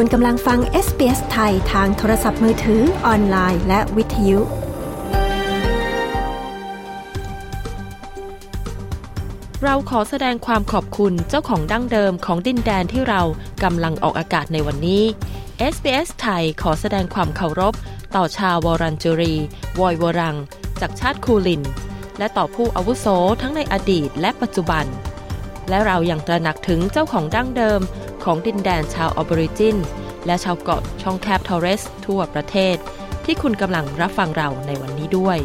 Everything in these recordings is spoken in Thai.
คุณกำลังฟัง SBS ไทยทางโทรศัพท์มือถือออนไลน์และวิทยุ เราขอแสดงความขอบคุณเจ้าของดั้งเดิมของดินแดนที่เรากำลังออกอากาศในวันนี้ SBS ไทยขอแสดงความเคารพ ต่อชาววอรันจูรี วอยวรัง จากชาติคูลิน และต่อผู้อาวุโสทั้งในอดีตและปัจจุบัน และเรายัางตระหนักถึงเจ้าของดั้งเดิม ของดินแดนชาวออบอริจิน และชาวเกาะช่องแคบทอร์เรส ทั่วประเทศ ที่คุณกำลังรับฟังเราในวันนี้ด้วย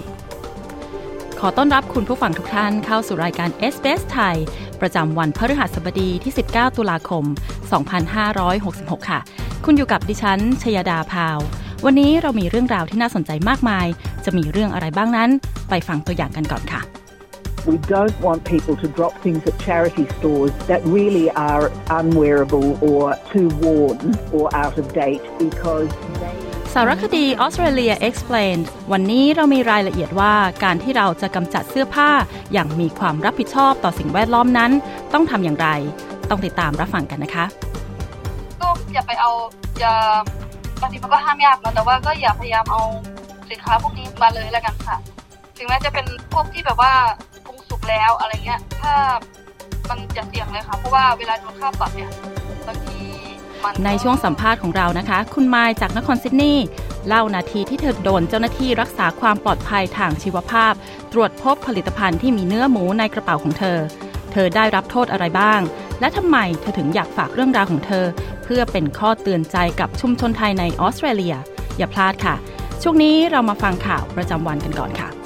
ขอต้อนรับคุณผู้ฟังทุกท่านเข้าสู่รายการ s อ s ไทย ประจำวันพฤหัสบดีที่ 19 ตุลาคม 2566 ค่ะ คุณอยู่กับดิฉันชยดาพาว วันนี้เรามีเรื่องราวที่น่าสนใจมากมาย จะมีเรื่องอะไรบ้างนั้น ไปฟังตัวอย่างกันก่อนค่ะ We don't want people to drop things at charity stores that really are unwearable or too worn or out of date because they สารคดี Australia Explained วันนี้เรามีรายละเอียดว่าการที่เราจะกำจัดเสื้อผ้าอย่างมีความรับผิดชอบต่อสิ่งแวดล้อมนั้น ต้องทำอย่างไร ต้องติดตามรับฟังกันนะคะก็อย่าไปเอาอย่าบางทีมันก็ห้ามยากเนอะแต่ว่าก็อย่าพยายามเอาสินค้าพวกนี้มาเลยแล้วกันค่ะ ถึงแม้จะเป็นพวกที่แบบว่า ปรุงสุกแล้วอะไรเงี้ย ถ้ามันจะเสี่ยงเลยค่ะ เพราะว่าเวลาโดนค่าปรับเนี่ยบางทีในช่วงสัมภาษณ์ของเรานะคะ คุณมายจากนครซิดนีย์เล่านาทีที่เธอโดนเจ้าหน้าที่รักษาความปลอดภัยทางชีวภาพ ตรวจพบผลิตภัณฑ์ที่มีเนื้อหมูในกระเป๋าของเธอ เธอได้รับโทษอะไรบ้าง และทำไมเธอถึงอยากฝากเรื่องราวของเธอ เพื่อเป็นข้อเตือนใจกับชุมชนไทยในออสเตรเลีย อย่าพลาดค่ะ ช่วงนี้เรามาฟังข่าวประจำวันกันก่อนค่ะ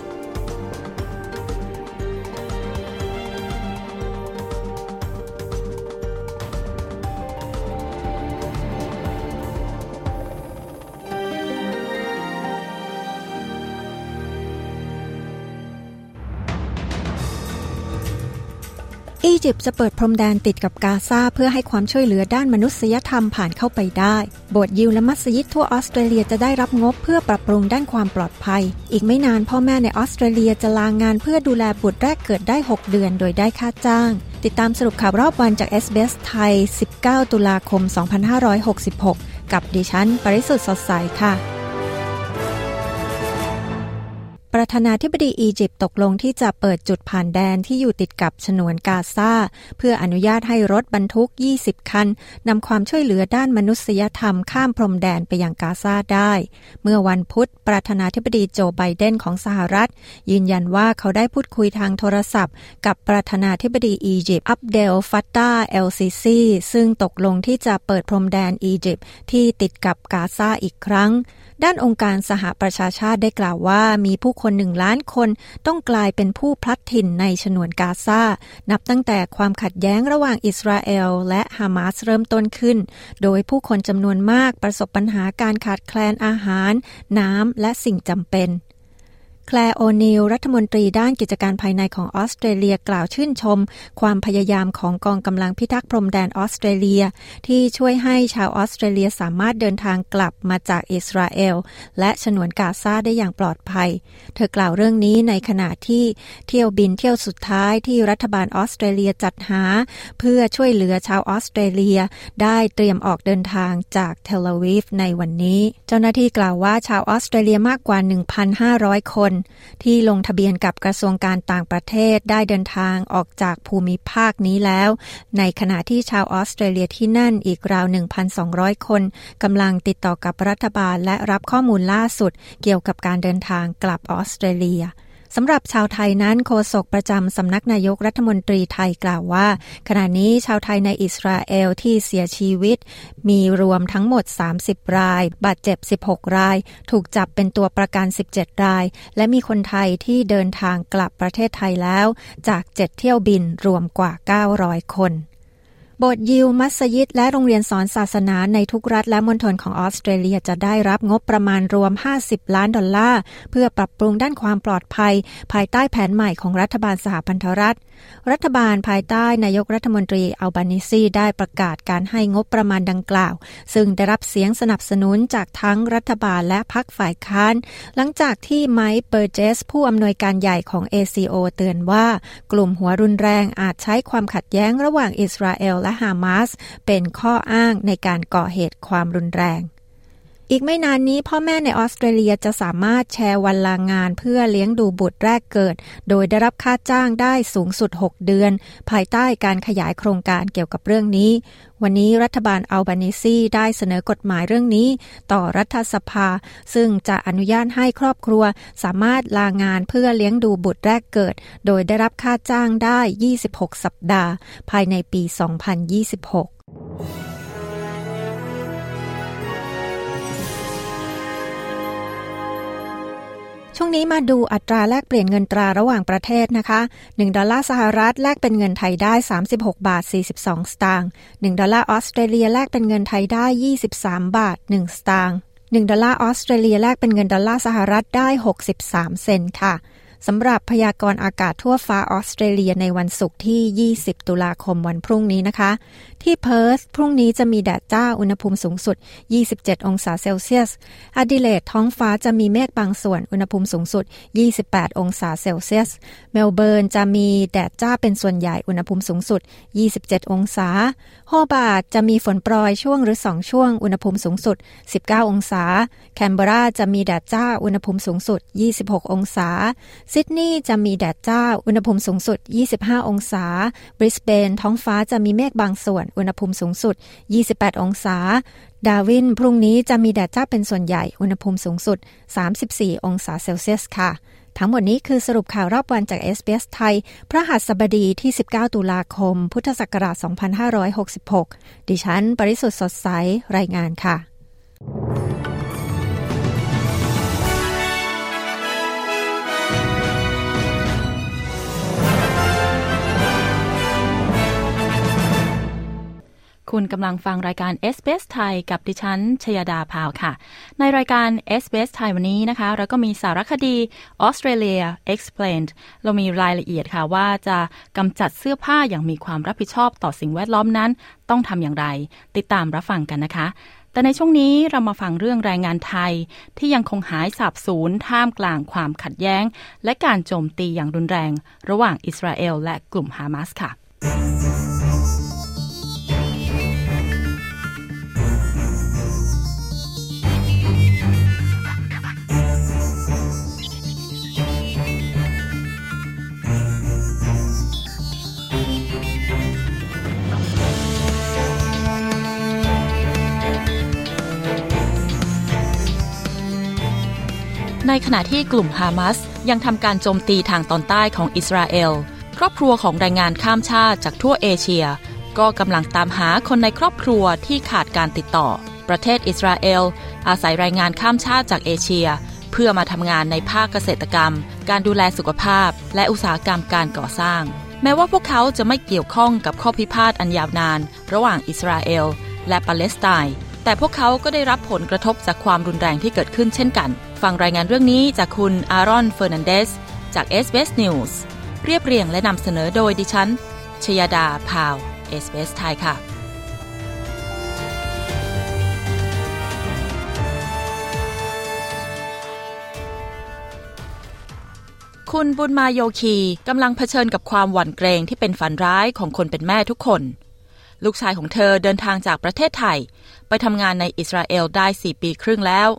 อียิปต์จะเปิดพรมแดนติดกับกาซาเพื่อให้ความช่วยเหลือด้านมนุษยธรรมผ่านเข้าไปได้ โบสถ์ยิวและมัสยิดทั่วออสเตรเลียจะได้รับงบเพื่อปรับปรุงด้านความปลอดภัย อีกไม่นานพ่อแม่ในออสเตรเลียจะลางงานเพื่อดูแลบุตรแรกเกิดได้ 6 เดือนโดยได้ค่าจ้าง ติดตามสรุปข่าวรอบวันจาก SBS ไทย 19 ตุลาคม 2566 กับดิฉัน ปริสุทธ์สดใสค่ะ ประธานาธิบดีอียิปต์ตกลงที่จะเปิดจุดผ่านแดนที่อยู่ติดกับฉนวนกาซาเพื่ออนุญาตให้รถบรรทุก 20 คันนำความช่วยเหลือด้านมนุษยธรรมข้ามพรมแดนไปยังกาซาได้ เมื่อวันพุธ ประธานาธิบดีโจไบเดนของสหรัฐ ยืนยันว่าเขาได้พูดคุยทางโทรศัพท์ กับประธานาธิบดีอียิปต์อับเดลฟัตตาเอลซิซีซึ่งตกลงที่จะเปิดพรมแดนอียิปต์ที่ติดกับกาซาอีกครั้ง ด้านองค์การสหประชาชาติได้กล่าวว่า มีผู้คนหนึ่งล้านคนต้องกลายเป็นผู้พลัดถิ่นในฉนวนกาซา นับตั้งแต่ความขัดแย้งระหว่างอิสราเอล และฮามาสเริ่มต้นขึ้น โดยผู้คนจำนวนมากประสบปัญหาการขาดแคลนอาหาร น้ำและสิ่งจำเป็น แคลร์โอนิลรัฐมนตรีด้านกิจการภายในของออสเตรเลียกล่าวชื่นชม ความพยายามของกองกำลังพิทักษ์พรมแดนออสเตรเลีย ที่ช่วยให้ชาวออสเตรเลียสามารถเดินทางกลับมาจากอิสราเอล และฉนวนกาซาได้อย่างปลอดภัย เธอกล่าวเรื่องนี้ในขณะที่เที่ยวบินเที่ยวสุดท้ายที่รัฐบาลออสเตรเลียจัดหา เพื่อช่วยเหลือชาวออสเตรเลีย ได้เตรียมออกเดินทางจากเทลอาวีฟในวันนี้ เจ้าหน้าที่กล่าวว่าชาวออสเตรเลียมากกว่า 1,500 คนที่ลงทะเบียนกับกระทรวงการต่างประเทศได้เดินทางออกจากภูมิภาคนี้แล้ว ในขณะที่ชาวออสเตรเลียที่นั่นอีกราว 1,200 คนกำลังติดต่อกับรัฐบาลและรับข้อมูลล่าสุดเกี่ยวกับการเดินทางกลับออสเตรเลีย สำหรับชาวไทยนั้นโฆษกประจำสำนักนายกรัฐมนตรีไทยกล่าวว่า ขณะนี้ชาวไทยในอิสราเอลที่เสียชีวิต มีรวมทั้งหมด 30 ราย บาดเจ็บ 16 ราย ถูกจับเป็นตัวประกัน 17 ราย และมีคนไทยที่เดินทางกลับประเทศไทยแล้ว จาก 7 เที่ยวบินรวมกว่า 900 คน บสถ์ยิวมัสยิดและโรงเรียนสอนศาสนาในทุกรัฐและมณฑลของออสเตรเลียจะได้รับงบประมาณรวม 50 ล้านดอลลาร์ เพื่อปรับปรุงด้านความปลอดภัย ภายใต้แผนใหม่ของรัฐบาลสหพันธรัฐ รัฐบาลภายใต้นายกรัฐมนตรีอัลบานิซีได้ประกาศการให้งบประมาณดังกล่าว ซึ่งได้รับเสียงสนับสนุนจากทั้งรัฐบาลและพรรคฝ่ายค้าน หลังจากที่ไมค์เบอร์เจส ผู้อำนวยการใหญ่ของ ACO เตือนว่า กลุ่มหัวรุนแรงอาจใช้ความขัดแย้งระหว่างอิสราเอลและฮามาสเป็นข้ออ้างในการก่อเหตุความรุนแรง อีกไม่นานนี้พ่อแม่ในออสเตรเลียจะสามารถแชร์วันลางงาน เพื่อเลี้ยงดูบุตรแรกเกิด โดยได้รับค่าจ้างได้สูงสุด 6 เดือน ภายใต้การขยายโครงการเกี่ยวกับเรื่องนี้ วันนี้รัฐบาลอัลบานิซีได้เสนอกฎหมายเรื่องนี้ ต่อรัฐสภา ซึ่งจะอนุญาตให้ครอบครัว สามารถลางานเพื่อเลี้ยงดูบุตรแรกเกิด โดยได้รับค่าจ้างได้ 26 สัปดาห์ ภายในปี 2026 ช่วงนี้มาดูอัตราแลกเปลี่ยนเงินตราระหว่างประเทศนะคะ 1 ดอลลาร์สหรัฐแลกเป็นเงินไทยได้ 36 บาท 42 สตางค์ 1 ดอลลาร์ออสเตรเลียแลกเป็นเงินไทยได้ 23 บาท 1 สตางค์ 1 ดอลลาร์ออสเตรเลียแลกเป็นเงินดอลลาร์สหรัฐได้ 63 เซนต์ค่ะสำหรับพยากรณ์อากาศทั่วฟ้าออสเตรเลียในวันศุกร์ที่ 20 ตุลาคมวันพรุ่งนี้นะคะ ที่เพิร์ธพรุ่งนี้จะมีแดดจ้าอุณหภูมิสูงสุด 27 องศาเซลเซียส แอดิเลดท้องฟ้าจะมีเมฆบางส่วน อุณหภูมิสูงสุด 28 องศาเซลเซียส เมลเบิร์นจะมีแดดจ้าเป็นส่วนใหญ่ อุณหภูมิสูงสุด 27 องศา โฮบาร์ตจะมีฝนโปรยช่วงหรือ 2 ช่วง อุณหภูมิสูงสุด 19 องศา แคนเบราจะมีแดดจ้า อุณหภูมิสูงสุด 26 องศา ซิดนีย์จะมีแดดจ้า อุณหภูมิสูงสุด 25 องศา บริสเบนท้องฟ้าจะมีเมฆบางส่วนอุณหภูมิสูงสุด 28 องศา ดาร์วิน พรุ่งนี้จะมีแดดจ้าเป็นส่วนใหญ่ อุณหภูมิสูงสุด 34 องศาเซลเซียสค่ะ ทั้งหมดนี้คือสรุปข่าวรอบวันจาก SBS ไทย พระหัสบดีที่ 19 ตุลาคม พุทธศักราช 2566 ดิฉัน ปริสุทธ์สดใส รายงานค่ะ คุณกำลังฟังรายการ s อ s ไทยกับดิฉัน ชยดาพาวค่ะ ในรายการ s อ s ไทยวันนี้นะคะ เราก็มีสารคดี Australia Explained เรามีรายละเอียดค่ะว่าจะกำจัดเสื้อผ้าอย่างมีความรับผิดชอบต่อสิ่งแวดล้อมนั้น ต้องทำอย่างไร ติดตามรับฟังกันนะคะ แต่ในช่วงนี้เรามาฟังเรื่องแรงงานไทย ที่ยังคงหายสาบสูญท่ามกลางความขัดแย้ง และการโจมตีอย่างรุนแรง ระหว่างอิสราเอลและกลุ่มฮามาสค่ะ ขณะที่กลุ่มฮามาสยังทำการโจมตีทางตอนใต้ของอิสราเอล ครอบครัวของแรงงานข้ามชาติจากทั่วเอเชีย ก็กำลังตามหาคนในครอบครัวที่ขาดการติดต่อ ประเทศอิสราเอล อาศัยแรงงานข้ามชาติจากเอเชีย เพื่อมาทำงานในภาคเกษตรกรรม การดูแลสุขภาพ และอุตสาหกรรมการก่อสร้าง แม้ว่าพวกเขาจะไม่เกี่ยวข้องกับข้อพิพาทอันยาวนาน ระหว่างอิสราเอล และปาเลสไตน์แต่พวกเขาก็ได้รับผลกระทบจากความรุนแรงที่เกิดขึ้นเช่นกัน ฟังรายงานเรื่องนี้จากคุณอารอนเฟอร์นันเดส จาก s อ s News เรียบเรียงและนำเสนอโดยดิฉันชยดาพาว s อ s ไทยค่ะ คุณบุญมาโยคีกำลังเผชิญกับความหวั่นเกรงที่เป็นฝันร้ายของคนเป็นแม่ทุกคน ลูกชายของเธอเดินทางจากประเทศไทย ไปทำงานในอิสราเอลได้ 4 ปีครึ่งแล้ว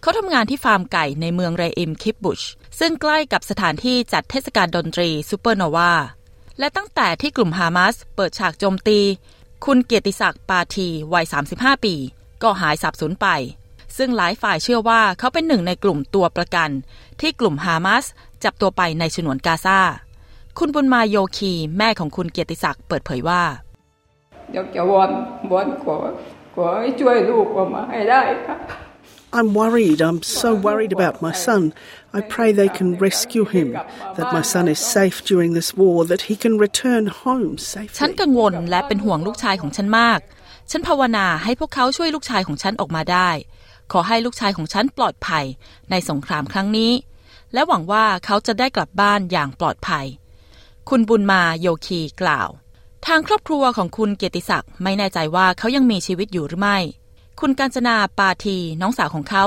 เขาทำงานที่ฟาร์มไก่ในเมืองเรอิมคิปบุช ซึ่งใกล้กับสถานที่จัดเทศกาลดนตรีซูเปอร์โนวาและตั้งแต่ที่กลุ่มฮามาสเปิดฉากโจมตี คุณเกียรติศักดิ์ปาทีวัย 35 ปี ก็หายสับสูญไป ซึ่งหลายฝ่ายเชื่อว่าเขาเป็นหนึ่งในกลุ่มตัวประกัน ที่กลุ่มฮามาสจับตัวไปในฉนวนกาซาคุณบุญมาโยคีแม่ของคุณเกียรติศักดิ์เปิดเผยว่าอยากจะวอนวอนขอขอให้ช่วยลูกออกมาให้ได้ค่ะ I'm worried. I'm so worried about my son. I pray they can rescue him, that my son is safe during this war, that he can return home ฉัน safely. กังวลและเป็นห่วงลูกชายของฉันมาก ฉันภาวนาให้พวกเขาช่วยลูกชายของฉันออกมาได้ ขอให้ลูกชายของฉันปลอดภัยในสงครามครั้งนี้ และหวังว่าเขาจะได้กลับบ้านอย่างปลอดภัย คุณบุญมาโยคีกล่าว ทางครอบครัวของคุณเกียรติศักดิ์ไม่แน่ใจว่าเขายังมีชีวิตอยู่หรือไม่ คุณกาญจนาปาทีน้องสาวของเขา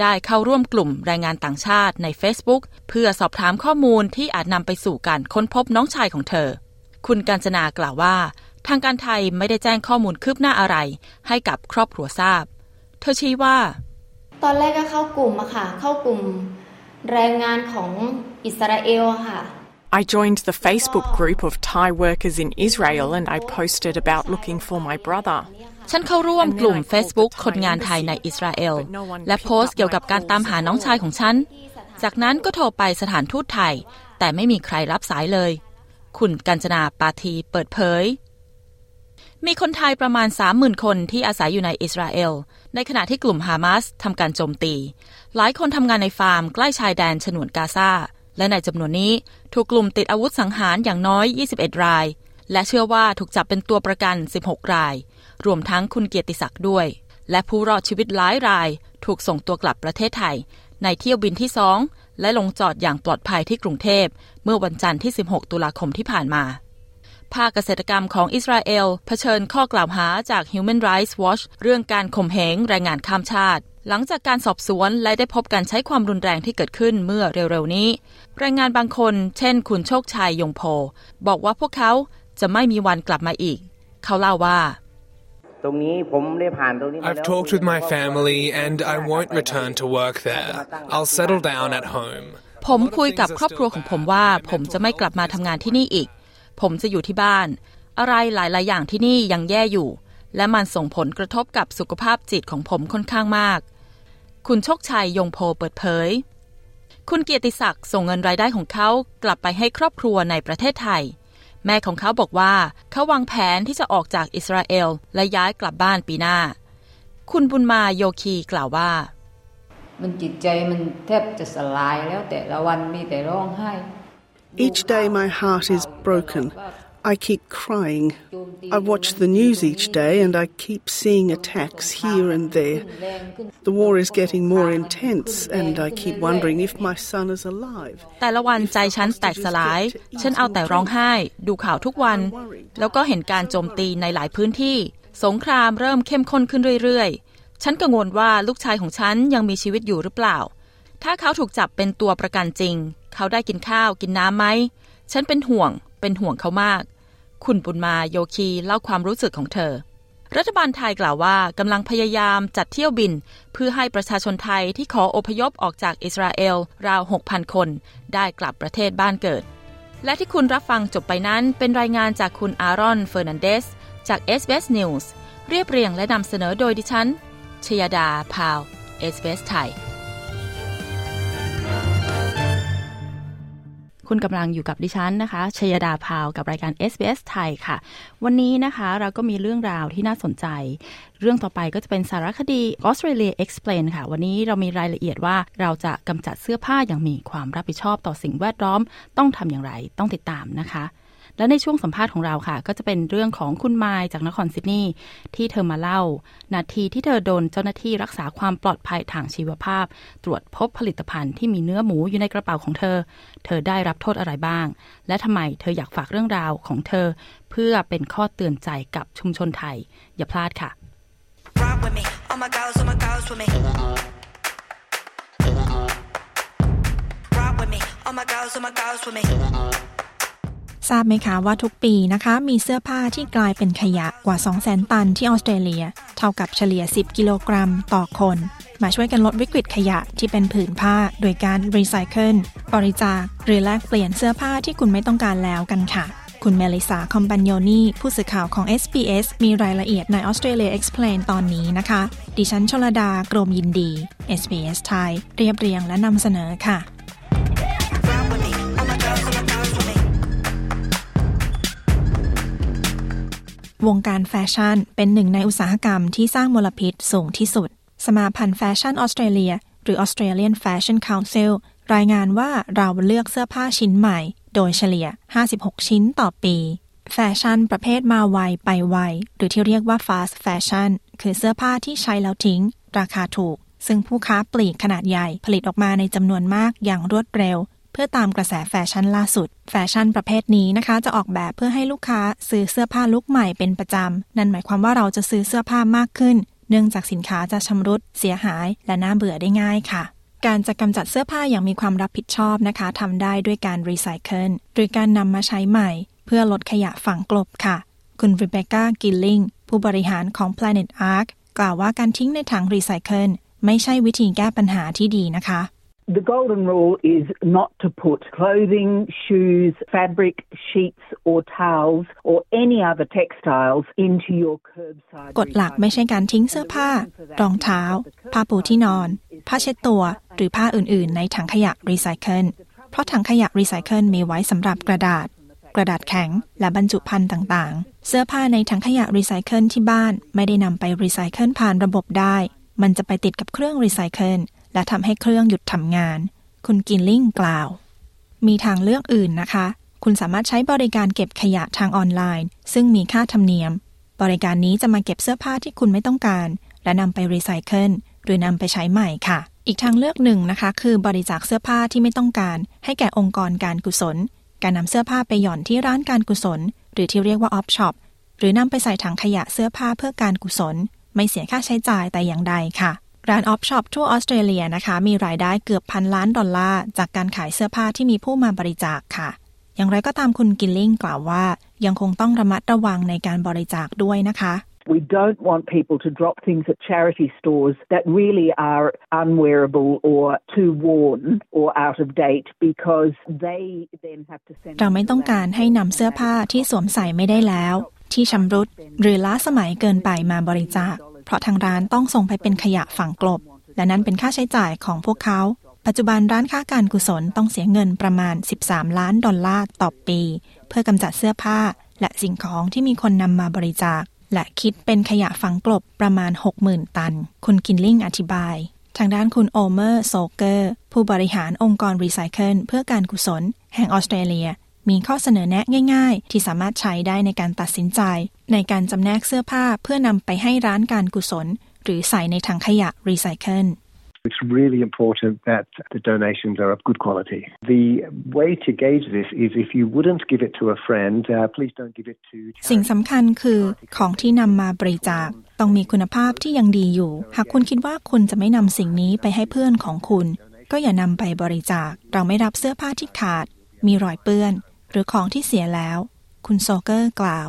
ได้เข้าร่วมกลุ่มแรงงานต่างชาติใน Facebook เพื่อสอบถามข้อมูลที่อาจนำไปสู่การค้นพบน้องชายของเธอ คุณกาญจนากล่าวว่า ทางการไทยไม่ได้แจ้งข้อมูลคืบหน้าอะไร ให้กับครอบครัวทราบ เธอชี้ว่า ตอนแรกก็เข้ากลุ่มอะค่ะ เข้ากลุ่มแรงงานของอิสราเอลอะค่ะ I joined the Facebook group of Thai workers in Israel and I posted about looking for my brother. ฉันเข้าร่วมกลุ่ม Facebook คนงานไทยในอิสราเอล และโพสต์เกี่ยวกับการตามหาน้องชายของฉัน จากนั้นก็โทรไปสถานทูตไทย แต่ไม่มีใครรับสายเลย คุณกัญจนาปาทีเปิดเผย มีคนไทยประมาณ 30,000 คนที่อาศัยอยู่ในอิสราเอล ในขณะที่กลุ่มฮามาสทำการโจมตี หลายคนทำงานในฟาร์มใกล้ชายแดนฉนวนกาซาและในจำนวนนี้ถูกกลุ่มติดอาวุธสังหารอย่างน้อย 21 ราย และเชื่อว่าถูกจับเป็นตัวประกัน 16 ราย รวมทั้งคุณเกียรติศักดิ์ด้วย และผู้รอดชีวิตหลายราย ถูกส่งตัวกลับประเทศไทย ในเที่ยวบินที่สองและลงจอดอย่างปลอดภัยที่กรุงเทพ เมื่อวันจันทร์ที่ 16 ตุลาคมที่ผ่านมาภาคเกษตรกรรมของอิสราเอลเผชิญข้อกล่าวหาจาก Human Rights Watch เรื่องการข่มเหงแรงงานข้ามชาติ หลังจากการสอบสวนและได้พบการใช้ความรุนแรงที่เกิดขึ้นเมื่อเร็วๆนี้ แรงงานบางคน เช่น คุณโชคชัยยงโพ บอกว่าพวกเขาจะไม่มีวันกลับมาอีก เขาเล่าว่า I've แล้ว talked with my family and I won't return to work there. I'll settle down at home. ผมคุยกับครอบครัวของผมว่า ผมจะไม่กลับมาทำงานที่นี่อีก ผมจะอยู่ที่บ้าน อะไรหลาย ๆ อย่างที่นี่ยังแย่อยู่ และมันส่งผลกระทบกับสุขภาพจิตของผมค่อนข้างมาก คุณโชคชัยยงโพเปิดเผย คุณเกียรติศักดิ์ส่งเงินรายได้ของเขากลับไปให้ครอบครัวในประเทศไทย แม่ของเขาบอกว่าเขาวางแผนที่จะออกจากอิสราเอลและย้ายกลับบ้านปีหน้า คุณบุญมาโยคีกล่าวว่า มันจิตใจมันแทบจะสลายแล้วแต่ละวันมีแต่ร้องไห้ Each day my heart is broken. I keep crying. I watch the news each day and I keep seeing attacks here and there. The war is getting more intense and I keep wondering if my son is alive. แต่ละวันใจฉันแตกสลาย ฉันเอาแต่ร้องไห้ ดูข่าวทุกวัน แล้วก็เห็นการโจมตีในหลายพื้นที่ สงครามเริ่มเข้มข้นขึ้นเรื่อยๆ ฉันกังวลว่าลูกชายของฉันยังมีชีวิตอยู่หรือเปล่า ถ้าเขาถูกจับเป็นตัวประกันจริง เขาได้กินข้าวกินน้ำไหม ฉันเป็นห่วง เป็นห่วงเขามาก คุณปุณมาโยคีเล่าความรู้สึกของเธอ รัฐบาลไทยกล่าวว่ากำลังพยายามจัดเที่ยวบิน เพื่อให้ประชาชนไทยที่ขออพยพออกจากอิสราเอลราว 6,000 คน ได้กลับประเทศบ้านเกิด และที่คุณรับฟังจบไปนั้นเป็นรายงานจากคุณอารอนเฟอร์นันเดสจาก s อ s News เรียบเรียงและนำเสนอโดยดิฉันชยดาพาว s อ s ไทย คุณกำลังอยู่กับดิฉันนะคะชยดาพาวกับรายการ SBS ไทยค่ะ วันนี้นะคะเราก็มีเรื่องราวที่น่าสนใจ เรื่องต่อไปก็จะเป็นสารคดี Australia Explain ค่ะ วันนี้เรามีรายละเอียดว่าเราจะกำจัดเสื้อผ้าอย่างมีความรับผิดชอบต่อสิ่งแวดล้อม ต้องทำอย่างไรต้องติดตามนะคะ และในช่วงสัมภาษณ์ของเราค่ะ ก็จะเป็นเรื่องของคุณไมายจากนครซิดนีย์ที่เธอมาเล่า นาทีที่เธอโดนเจ้าหน้าที่รักษาความปลอดภัยทางชีวภาพ ตรวจพบผลิตภัณฑ์ที่มีเนื้อหมูอยู่ในกระเป๋าของเธอ เธอได้รับโทษอะไรบ้าง และทำไมเธออยากฝากเรื่องราวของเธอ เพื่อเป็นข้อเตือนใจกับชุมชนไทย อย่าพลาดค่ะ Rock with me, all my girls, all my girls with me. ทราบไหมคะว่าทุกปีนะคะ มีเสื้อผ้าที่กลายเป็นขยะกว่า 200,000 ตันที่ออสเตรเลีย เท่ากับเฉลี่ย 10 กิโลกรัมต่อคน มาช่วยกันลดวิกฤตขยะที่เป็นผืนผ้า โดยการรีไซเคิลบริจาคหรือแลกเปลี่ยนเสื้อผ้าที่คุณไม่ต้องการแล้วกันค่ะ คุณเมลิสาคอมปันโยนีผู้สื่อข่าวของ SBS มีรายละเอียดใน Australia Explain ตอนนี้นะคะ ดิฉันชลดากรมยินดี SBS ไทยเรียบเรียงและนำเสนอค่ะ วงการแฟชั่นเป็นหนึ่งในอุตสาหกรรมที่สร้างมลพิษสูงที่สุด สมาพันธ์แฟชั่นออสเตรเลีย หรือ Australian Fashion Council รายงานว่าเราเลือกเสื้อผ้าชิ้นใหม่ โดยเฉลี่ย 56 ชิ้นต่อปี แฟชั่นประเภทมาไวไปไว หรือที่เรียกว่า fast fashion คือเสื้อผ้าที่ใช้แล้วทิ้ง ราคาถูก ซึ่งผู้ค้าปลีกขนาดใหญ่ผลิตออกมาในจำนวนมากอย่างรวดเร็ว เพื่อตามกระแสแฟชั่นล่าสุด แฟชั่นประเภทนี้นะคะ จะออกแบบเพื่อให้ลูกค้าซื้อเสื้อผ้าลุคใหม่เป็นประจำ นั่นหมายความว่าเราจะซื้อเสื้อผ้ามากขึ้น เนื่องจากสินค้าจะชำรุด เสียหาย และน่าเบื่อได้ง่ายค่ะ การจะกำจัดเสื้อผ้าอย่างมีความรับผิดชอบนะคะทำได้ด้วยการรีไซเคิลหรือการนำมาใช้ใหม่ เพื่อลดขยะฝังกลบค่ะ คุณริเบก้ากิลลิงผู้บริหารของ Planet Ark กล่าวว่าการทิ้งในถังรีไซเคิลไม่ใช่วิธีแก้ปัญหาที่ดีนะคะ The golden rule is not to put clothing, shoes, fabric, sheets, or towels, or any other textiles into your curbside. กฎหลักไม่ใช่การทิ้งเสื้อผ้า รองเท้า ผ้าปูที่นอน ผ้าเช็ดตัว หรือผ้าอื่น ๆ ในถังขยะรีไซเคิล เพราะถังขยะรีไซเคิลมีไว้สำหรับกระดาษ กระดาษแข็ง และบรรจุภัณฑ์ต่าง ๆ เสื้อผ้าในถังขยะรีไซเคิลที่บ้านไม่ได้นำไปรีไซเคิลผ่านระบบได้ มันจะไปติดกับเครื่องรีไซเคิล และทำให้เครื่องหยุดทำงาน คุณกิลลิงกล่าว มีทางเลือกอื่นนะคะ คุณสามารถใช้บริการเก็บขยะทางออนไลน์ ซึ่งมีค่าธรรมเนียม บริการนี้จะมาเก็บเสื้อผ้าที่คุณไม่ต้องการ และนำไปรีไซเคิลหรือนำไปใช้ใหม่ค่ะ อีกทางเลือกหนึ่งนะคะ คือบริจาคเสื้อผ้าที่ไม่ต้องการ ให้แก่องค์กรการกุศล การนำเสื้อผ้าไปหย่อนที่ร้านการกุศล หรือที่เรียกว่า op shopหรือนำไปใส่ถังขยะเสื้อผ้าเพื่อการกุศล ไม่เสียค่าใช้จ่ายแต่อย่างใดค่ะ ร้านออฟช็อปทั่วออสเตรเลียนะคะ มีรายได้เกือบพันล้านดอลลาร์จากการขายเสื้อผ้าที่มีผู้มาบริจาคค่ะ อย่างไรก็ตามคุณกิลลิงกล่าวว่า ยังคงต้องระมัดระวังในการบริจาคด้วยนะคะ We don't want people to drop things at charity stores that really are unwearable or too worn or out of date because they then have to send เราไม่ต้องการให้นำเสื้อผ้าที่สวมใส่ไม่ได้แล้ว ที่ชำรุดหรือล้าสมัยเกินไปมาบริจาคเพ ราะทางร้านต้องส่งไปเป็นขยะฝังกลบ และนั้นเป็นค่าใช้จ่ายของพวกเขา ปัจจุบันร้านค้าการกุศลต้องเสียเงินประมาณ 13 ล้านดอลลาร์ต่อปี เพื่อกำจัดเสื้อผ้า และสิ่งของที่มีคนนำมาบริจาค และคิดเป็นขยะฝังกลบประมาณ 60,000 ตัน คุณกินลิงอธิบาย ทางด้านคุณโอเมอร์โซเกอร์ ผู้บริหารองค์กรรีไซเคิลเพื่อการกุศล แห่งออสเตรเลียมีข้อเสนอแนะง่าย ๆ ที่สามารถใช้ได้ในการตัดสินใจ ในการจำแนกเสื้อผ้าเพื่อนำไปให้ร้านการกุศล หรือใส่ในถังขยะรีไซเคิล It's really important that the donations are of good quality. The way to gauge this is if you wouldn't give it to a friend, uh, please don't give it to สิ่งสำคัญคือของที่นำมาบริจาคต้องมีคุณภาพที่ยังดีอยู่ หากคุณคิดว่าคุณจะไม่นำสิ่งนี้ไปให้เพื่อนของคุณ ก็อย่านำไปบริจาค เราไม่รับเสื้อผ้าที่ขาด มีรอยเปื้อน หรือของที่เสียแล้ว คุณโซเกอร์กล่าว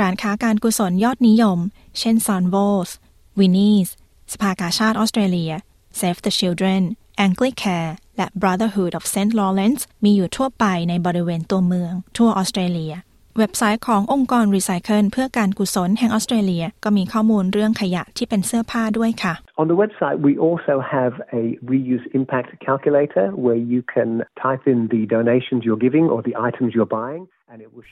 ร้านค้าการกุศลยอดนิยม เช่น Salvos Vinnies สภากาชาดออสเตรเลีย Save the Children Anglicare และ Brotherhood of St. Lawrence มีอยู่ทั่วไปในบริเวณตัวเมือง ทั่วออสเตรเลีย เว็บไซต์ขององค์กรรีไซเคิลเพื่อการกุศลแห่งออสเตรเลียก็มีข้อมูลเรื่องขยะที่เป็นเสื้อผ้าด้วยค่ะ On the website, we also have a reuse impact calculator where you can type in the donations you're giving or the items you're buying.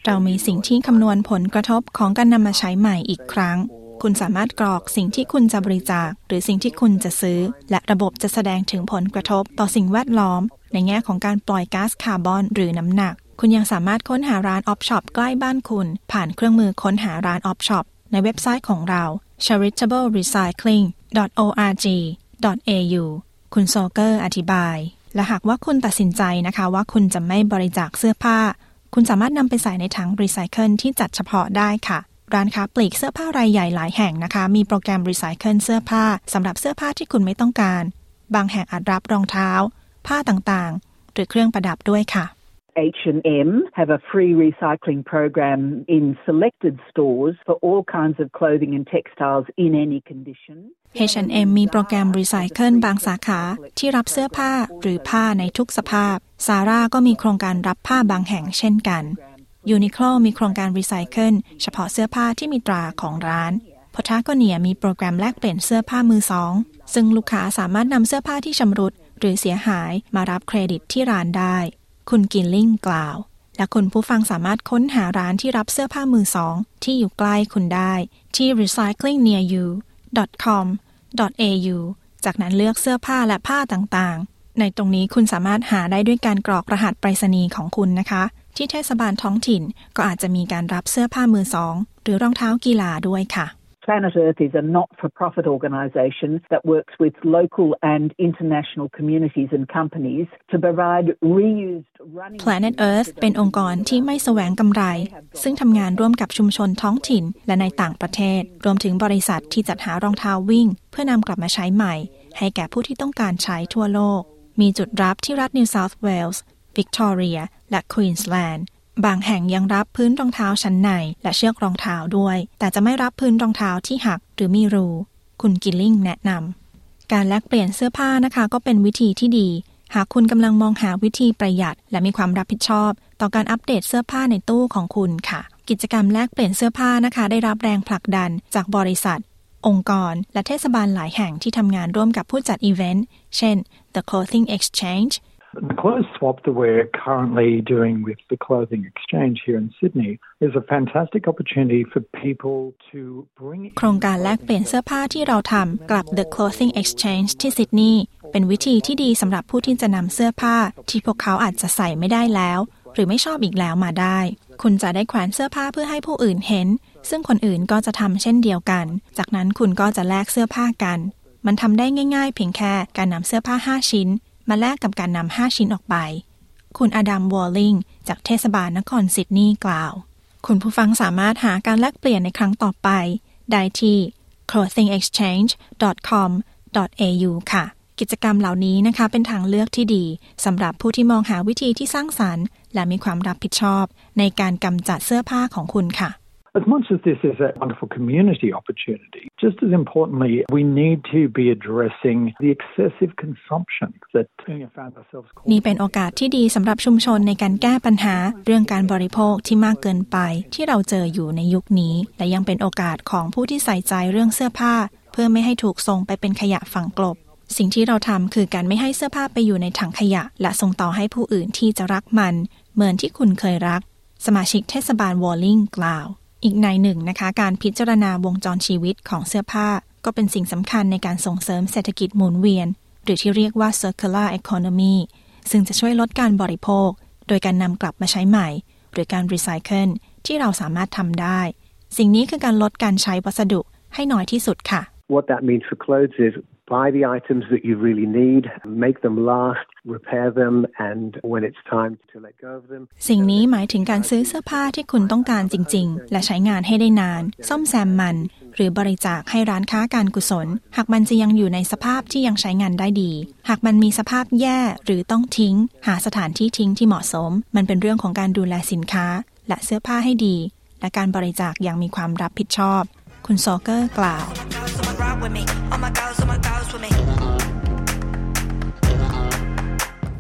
เรามีสิ่งที่คำนวณผลกระทบของการนำมาใช้ใหม่อีกครั้ง คุณสามารถกรอกสิ่งที่คุณจะบริจาค หรือสิ่งที่คุณจะซื้อ และระบบจะแสดงถึงผลกระทบต่อสิ่งแวดล้อม ในแง่ของการปล่อยก๊าซคาร์บอนหรือน้ำหนัก คุณยังสามารถค้นหาร้าน op shop ใกล้บ้านคุณ ผ่านเครื่องมือค้นหาร้าน op shop ในเว็บไซต์ของเรา charitablerecycling.org.au คุณโซเกอร์อธิบาย และหากว่าคุณตัดสินใจนะคะว่าคุณจะไม่บริจาคเสื้อผ้า คุณสามารถนำไปใส่ในถังรีไซเคิลที่จัดเฉพาะได้ค่ะ ร้านค้าปลีกเสื้อผ้ารายใหญ่หลายแห่งนะคะ มีโปรแกรมรีไซเคิลเสื้อผ้าสำหรับเสื้อผ้าที่คุณไม่ต้องการ บางแห่งอาจรับรองเท้า ผ้าต่างๆ หรือเครื่องประดับด้วยค่ะ H&M have a free recycling program in selected stores for all kinds of clothing and textiles in any condition. H&M มีโปรแกรมรีไซเคิลบางสาขาที่รับเสื้อผ้าหรือผ้าในทุกสภาพ ซาร่าก็มีโครงการรับผ้าบางแห่งเช่นกันยูนิโคลมีโครงการรีไซเคิลเฉพาะเสื้อผ้าที่มีตราของร้านพทากเนียมีโปรแกรมแลกเปลี่ยนเสื้อผ้ามือสอง ซึ่งลูกค้าสามารถนำเสื้อผ้าที่ชำรุด หรือเสียหายมารับเครดิตที่ร้านได้ คุณกินลิงกล่าว และคุณผู้ฟังสามารถค้นหาร้านที่รับเสื้อผ้ามือสอง ที่อยู่ใกล้คุณได้ ที่ recyclingnearyou.com .au จากนั้นเลือกเสื้อผ้าและผ้าต่างๆ ในตรงนี้คุณสามารถหาได้ด้วยการกรอกรหัสไปรษณีย์ของคุณนะคะ ที่เทศบาลท้องถิ่นก็อาจจะมีการรับเสื้อผ้ามือสอง หรือรองเท้ากีฬาด้วยค่ะ Planet Earth is a not for profit organisation that works with local and international communities and companies to provide reused running. Planet Earth เป็นองค์กรที่ไม่แสวงกำไร ซึ่งทำงานร่วมกับชุมชนท้องถิ่นและในต่างประเทศ รวมถึงบริษัทที่จัดหารองเท้าวิ่ง เพื่อนำกลับมาใช้ใหม่ ให้แก่ผู้ที่ต้องการใช้ทั่วโลก มีจุดรับที่รัฐนิวเซาท์เวลส์วิกตอเรีย และควีนส์แลนด์บางแห่งยังรับพื้นรองเท้าชั้นใน และเชือกรองเท้าด้วย แต่จะไม่รับพื้นรองเท้าที่หักหรือมีรู คุณกิลลิงแนะนำการแลกเปลี่ยนเสื้อผ้านะคะ ก็เป็นวิธีที่ดี หากคุณกำลังมองหาวิธีประหยัด และมีความรับผิดชอบ ต่อการอัปเดตเสื้อผ้าในตู้ของคุณค่ะ กิจกรรมแลกเปลี่ยนเสื้อผ้านะคะ ได้รับแรงผลักดันจากบริษัท องค์กร และเทศบาลหลายแห่งที่ทำงานร่วมกับผู้จัดอีเวนต์ เช่น The Clothing Exchange The clothes swap that we're currently doing with the Clothing Exchange here in Sydney is a fantastic opportunity for people to bring โครงการแลกเปลี่ยนเสื้อผ้าที่เราทำกับ The Clothing Exchange ที่ซิดนีย์เป็นวิธีที่ดีสำหรับผู้ที่จะนำเสื้อผ้าที่พวกเขาอาจจะใส่ไม่ได้แล้ว หรือไม่ชอบอีกแล้วมาได้ คุณจะได้แขวนเสื้อผ้าเพื่อให้ผู้อื่นเห็น ซึ่งคนอื่นก็จะทำเช่นเดียวกัน จากนั้นคุณก็จะแลกเสื้อผ้ากัน มันทำได้ง่าย ๆ เพียงแค่การนำเสื้อผ้า 5 ชิ้น มาแลกกับการนำห้าชิ้นออกไป คุณอดัมวอลลิงจากเทศบาลนครซิดนีย์กล่าว คุณผู้ฟังสามารถหาการแลกเปลี่ยนในครั้งต่อไป ได้ที่ clothingexchange.com.au ค่ะ กิจกรรมเหล่านี้นะคะ เป็นทางเลือกที่ดีสำหรับผู้ที่มองหาวิธีที่สร้างสรรค์ และมีความรับผิดชอบ ในการกำจัดเสื้อผ้าของคุณค่ะ As much as this is a wonderful community opportunity, just as importantly, we need to be addressing the excessive consumption that we found ourselves นี่เป็นโอกาสที่ดีสำหรับชุมชนในการแก้ปัญหาเรื่องการบริโภคที่มากเกินไปที่เราเจออยู่ในยุคนี้ และยังเป็นโอกาสของผู้ที่ใส่ใจเรื่องเสื้อผ้า เพื่อไม่ให้ถูกส่งไปเป็นขยะฝังกลบ สิ่งที่เราทำคือการไม่ให้เสื้อผ้าไปอยู่ในถังขยะ และส่งต่อให้ผู้อื่นที่จะรักมัน เหมือนที่คุณเคยรัก สมาชิกเทศบาลวอลลิงกล่าว อีกในหนึ่งนะคะ การพิจารณาวงจรชีวิตของเสื้อผ้า ก็เป็นสิ่งสำคัญในการส่งเสริมเศรษฐกิจหมุนเวียน หรือที่เรียกว่า circular economy ซึ่งจะช่วยลดการบริโภค โดยการนำกลับมาใช้ใหม่ หรือการรีไซเคิลที่เราสามารถทำได้ สิ่งนี้คือการลดการใช้วัสดุให้น้อยที่สุดค่ะ What that means for clothes is buy the items that you really need, make them last, repair them, and when it's time to let go of them. สิ่งนี้หมายถึงการซื้อเสื้อผ้าที่คุณต้องการจริง ๆ และใช้งานให้ได้นาน ซ่อมแซมมัน หรือบริจาคให้ร้านค้าการกุศล หากมันจะยังอยู่ในสภาพที่ยังใช้งานได้ดี หากมันมีสภาพแย่หรือต้องทิ้ง หาสถานที่ทิ้งที่เหมาะสม มันเป็นเรื่องของการดูแลสินค้า และเสื้อผ้าให้ดี และการบริจาคอย่างมีความรับผิดชอบ คุณโซเกอร์กล่าว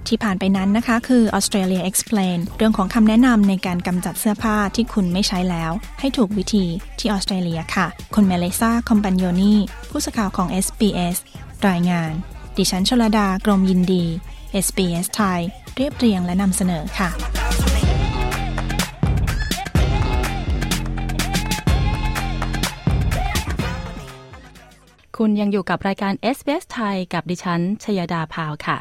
ที่ผ่านไปนั้นนะคะคือ Australia Explain เรื่องของคำแนะนำในการกำจัดเสื้อผ้าที่คุณไม่ใช้แล้ว ให้ถูกวิธีที่ออสเตรเลียค่ะ คุณเมเลซ่าคอมปันโยนีผู้สื่อข่าวของ SBS รายงาน ดิฉันชลดากรมยินดี SBS ไทย เรียบเรียงและนำเสนอค่ะ คุณยังอยู่กับรายการ SBS ไทยกับดิฉัน ชยดาพาวค่ะ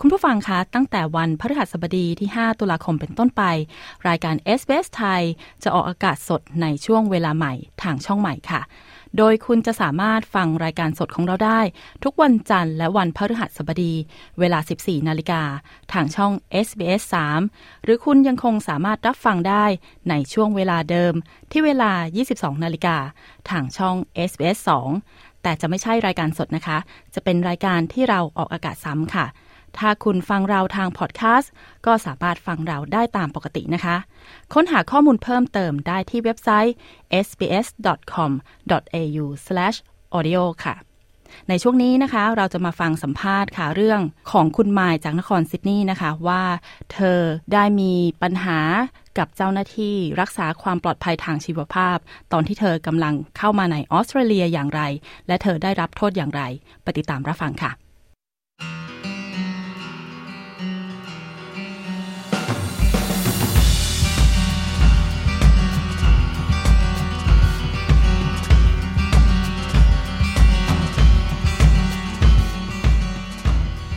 คุณผู้ฟังคะตั้งแต่วันพฤหัสบดีที่ 5 ตุลาคมเป็นต้นไป รายการ SBS ไทยจะออกอากาศสดในช่วงเวลาใหม่ทางช่องใหม่ค่ะ โดยคุณจะสามารถฟังรายการสดของเราได้ ทุกวันจันทร์และวันพฤหัสบดี เวลา 14 นาฬิกาทางช่อง SBS 3 หรือคุณยังคงสามารถรับฟังได้ในช่วงเวลาเดิมที่เวลา 22 นาฬิกาทางช่อง SBS 2 แต่จะไม่ใช่รายการสดนะคะ จะเป็นรายการที่เราออกอากาศซ้ำค่ะ ถ้าคุณฟังเราทางพอดแคสต์ก็สามารถฟังเราได้ตามปกตินะคะ ค้นหาข้อมูลเพิ่มเติมได้ที่เว็บไซต์ sbs.com.au/audio ค่ะ ในช่วงนี้นะคะเราจะมาฟังสัมภาษณ์ค่ะเรื่องของคุณมายจากนครซิดนีย์นะคะว่า เธอได้มีปัญหา กับเจ้าหน้าที่รักษาความปลอดภัยทางชีวภาพ ตอนที่เธอกำลังเข้ามาในออสเตรเลียอย่างไร และเธอได้รับโทษอย่างไร ไปติดตามรับฟังค่ะ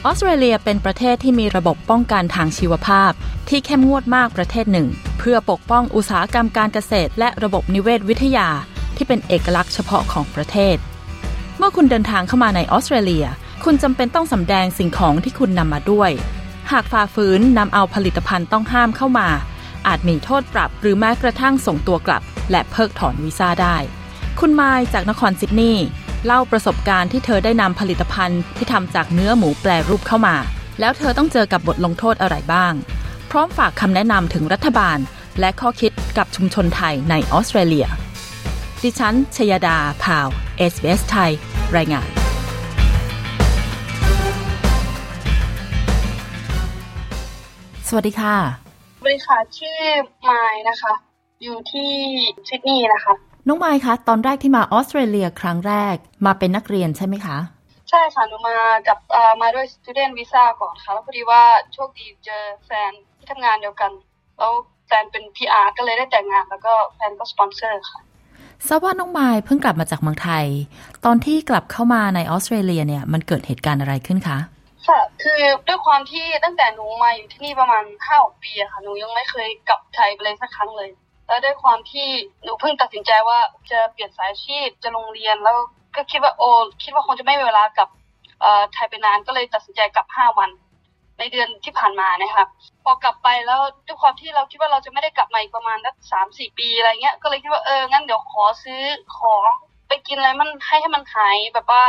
ออสเตรเลียเป็นประเทศที่มีระบบป้องกันทางชีวภาพ ที่เข้มงวดมากประเทศหนึ่ง เพื่อปกป้องอุตสาหกรรมการเกษตร และระบบนิเวศวิทยา ที่เป็นเอกลักษณ์เฉพาะของประเทศ เมื่อคุณเดินทางเข้ามาในออสเตรเลีย คุณจำเป็นต้องสำแดงสิ่งของที่คุณนำมาด้วย หากฝ่าฝืนนำเอาผลิตภัณฑ์ต้องห้ามเข้ามา อาจมีโทษปรับหรือแม้กระทั่งส่งตัวกลับ และเพิกถอนวีซ่าได้ คุณไมายจากนครซิดนีย์ เล่าประสบการณ์ที่เธอได้นำผลิตภัณฑ์ที่ทำจากเนื้อหมูแปรรูปเข้ามา แล้วเธอต้องเจอกับบทลงโทษอะไรบ้าง พร้อมฝากคำแนะนำถึงรัฐบาล และข้อคิดกับชุมชนไทยในออสเตรเลีย ดิฉัน ชยดา พาว SBS ไทย รายงานสวัสดีค่ะ สวัสดีค่ะ ชื่อไมายนะคะ อยู่ที่ซิดนีย์นะคะ น้องไมค์คะตอนแรกที่มาออสเตรเลียครั้งแรกมาเป็นนักเรียนใช่ไหมคะ ใช่ค่ะหนูมากับมาด้วย student visa ก่อนค่ะแล้วพอดีว่าโชคดีเจอแฟนที่ทำงานเดียวกันแล้วแฟนเป็น PR ก็เลยได้แต่งงานแล้วก็แฟนก็สปอนเซอร์ค่ะทราบว่าน้องไมค์เพิ่งกลับมาจากเมืองไทย ตอนที่กลับเข้ามาในออสเตรเลียเนี่ยมันเกิดเหตุการณ์อะไรขึ้นคะค่ะคือด้วยความที่ตั้งแต่หนูมาอยู่ที่นี่ประมาณห้าปีอะค่ะหนูยังไม่เคยกลับไทยไปเลยสักครั้งเลย แล้วด้วยความที่หนูเพิ่งตัดสินใจว่าจะเปลี่ยนสายอาชีพจะลงเรียนแล้วก็คิดว่าโอ้คิดว่าคงจะไม่มีเวลากับเอ่อไทยไปนานก็เลยตัดสินใจกลับห้าวัน ในเดือนที่ผ่านมานะคะพอกลับไปแล้วด้วยความที่เราคิดว่าเราจะไม่ได้กลับมาอีกประมาณสักสามสี่ปีอะไรเงี้ยก็เลยคิดว่าเอองั้นเดี๋ยวขอซื้อของไปกินอะไรมันให้ให้มันหายแบบว่า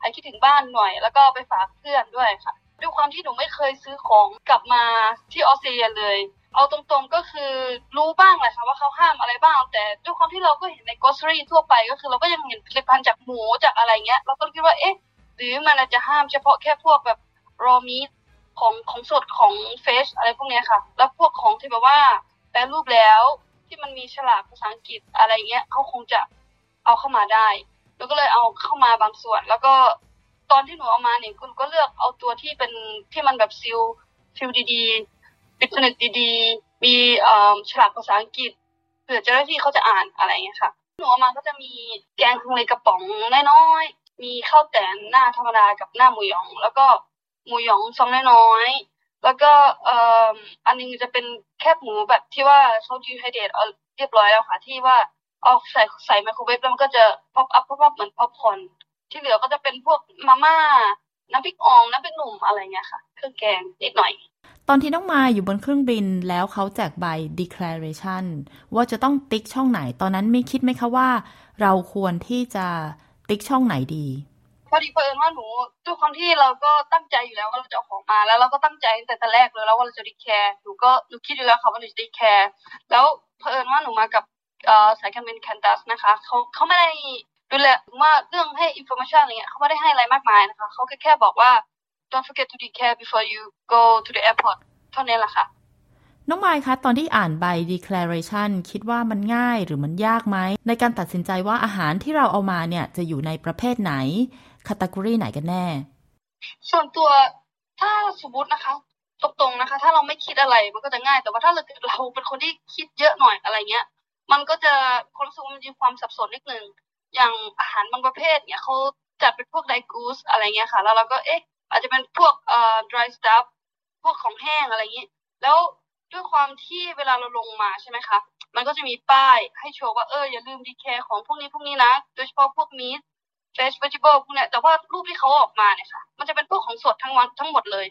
หายคิดถึงบ้านหน่อย แล้วก็ไปฝากเพื่อนด้วยค่ะ ด้วยความที่หนูไม่เคยซื้อของกลับมาที่ออสเตรเลียเลย เอาตรงๆก็คือรู้บ้างแหละค่ะว่าเขาห้ามอะไรบ้าง แต่ด้วยความที่เราก็เห็นในกอสรีทั่วไปก็คือเราก็ยังเห็นผลิตภัณฑ์จากหมูจากอะไรเงี้ย เราก็คิดว่าเอ๊ะ หรือมันอาจจะห้ามเฉพาะแค่พวกแบบรอมีของของสดของเฟชอะไรพวกเนี้ยค่ะ แล้วพวกของที่แบบว่าแปรรูปแล้วที่มันมีฉลากภาษาอังกฤษอะไรเงี้ยเขาคงจะเอาเข้ามาได้ แล้วก็เลยเอาเข้ามาบางส่วน แล้วก็ตอนที่หนูเอามาเนี่ยคุณก็เลือกเอาตัวที่เป็นที่มันแบบซิลซิลดีๆ ปิดสนิทดีๆ มีฉลากภาษาอังกฤษเผื่อเจ้าหน้าที่เขาจะอ่านอะไรเงี้ยค่ะ หนูเอามาก็จะมีแกงฮังเลกระป๋องน้อยๆ มีข้าวแตนหน้าธรรมดากับหน้าหมูหยอง แล้วก็หมูหยองซองน้อยๆ แล้วก็เอ่ออันนึงจะเป็นแคบหมูแบบที่ว่าเขาดีไฮเดรตเอาเรียบร้อยแล้วค่ะ ที่ว่าเอาใส่ใส่ไมโครเวฟแล้วมันก็จะ pop up pop up เหมือนป๊อปคอร์นที่เหลือก็จะเป็นพวกมาม่า น้ำพริกอ่องน้ำพริกหนุ่มอะไรเงี้ยค่ะเครื่องแกงนิดหน่อย ตอนที่น้องมาอยู่บนเครื่องบินแล้วเขาแจกใบ declaration ว่าจะต้องติ๊กช่องไหน ตอนนั้นมีคิดไหมคะว่า เราควรที่จะติ๊กช่องไหนดีพอดีเผอิญว่าหนูด้วยความที่เราก็ตั้งใจอยู่แล้วว่าเราจะเอาของมาแล้วเราก็ตั้งใจตั้งแต่แต่แรกเลยแล้วว่าเราจะ declare หนูก็หนูคิดอยู่แล้วค่ะว่าหนูจะ declareแล้วเผอิญว่าหนูมากับสายการบินแคนตัสนะคะเขาเขาไม่ได้ ดูแลว่าเรื่องให้ information อะไรเงี้ยเขาไม่ได้ให้อะไรมากมายนะคะเขาแค่แค่บอกว่า don't forget to declare before you go to the airport เท่านี้แหละค่ะ น้องไมค์คะ ตอนที่อ่านใบ declaration คิดว่ามันง่ายหรือมันยากไหม ในการตัดสินใจว่าอาหารที่เราเอามาเนี่ย จะอยู่ในประเภทไหนคัต e กรีไหนกันแน่ ส่วนตัวถ้าสมมตินะคะ ตรงๆนะคะ ถ้าเราไม่คิดอะไรมันก็จะง่าย แต่ว่าถ้าเราเราเป็นคนที่คิดเยอะหน่อยอะไรเงี้ย มันก็จะความรู้สึกมันมีความสับสนนิดนึง อย่างอาหารบางประเภทเนี่ยเขาจัดเป็นพวกไดกูสอะไรเงี้ยค่ะ แล้วเราก็เอ๊ะ อาจจะเป็นพวกเอ่อ dry stuff พวกของแห้งอะไรเงี้ยแล้วด้วยความที่เวลาเราลงมาใช่ไหมคะ มันก็จะมีป้ายให้โชว์ว่าเอออย่าลืมดีแคร์ของพวกนี้พวกนี้นะ โดยเฉพาะพวกมีทfresh vegetable พวกเนี้ยแต่ว่ารูปที่เขาออกมาเนี่ยค่ะ มันจะเป็นพวกของสดทั้งวันทั้งหมดเลย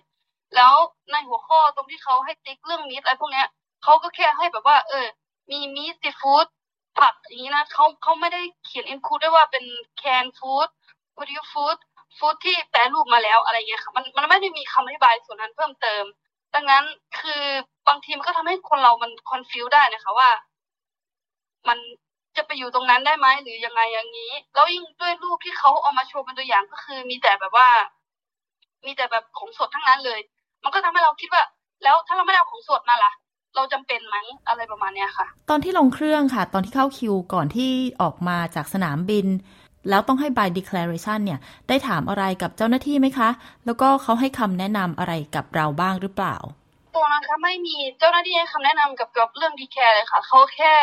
แล้วในหัวข้อตรงที่เขาให้ติ๊กเรื่อง meat อะไรพวกเนี้ยเขาก็แค่ให้แบบว่า เออ มี meat seafood ผักอย่างนี้นะเขาเขาไม่ได้เขียน include ด้วยว่าเป็น canned food พอดี food food ที่แปรรูปมาแล้วอะไรเงี้ยค่ะมันมันไม่ได้มีคำอธิบายส่วนนั้นเพิ่มเติม ดังนั้นคือบางทีมันก็ทำให้คนเรามัน confuse ได้นะคะว่า มันจะไปอยู่ตรงนั้นได้ไหมหรือยังไงอย่างนี้ แล้วยิ่งด้วยรูปที่เขาเอามาโชว์เป็นตัวอย่างก็คือ มีแต่แบบว่า มีแต่แบบของสดทั้งนั้นเลย มันก็ทำให้เราคิดว่า แล้วถ้าเราไม่เอาของสดมาล่ะ เราจำเป็นไหมอะไรประมาณเนี้ยค่ะ ตอนที่ลงเครื่องค่ะ ตอนที่เข้าคิวก่อนที่ออกมาจากสนามบิน แล้วต้องให้ by declaration เนี่ย ได้ถามอะไรกับเจ้าหน้าที่ไหมคะ แล้วก็เขาให้คำแนะนำอะไรกับเราบ้างหรือเปล่า ตัวนะคะไม่มีเจ้าหน้าที่ให้คำแนะนำกับกับเรื่อง declare เลยค่ะเขาแค่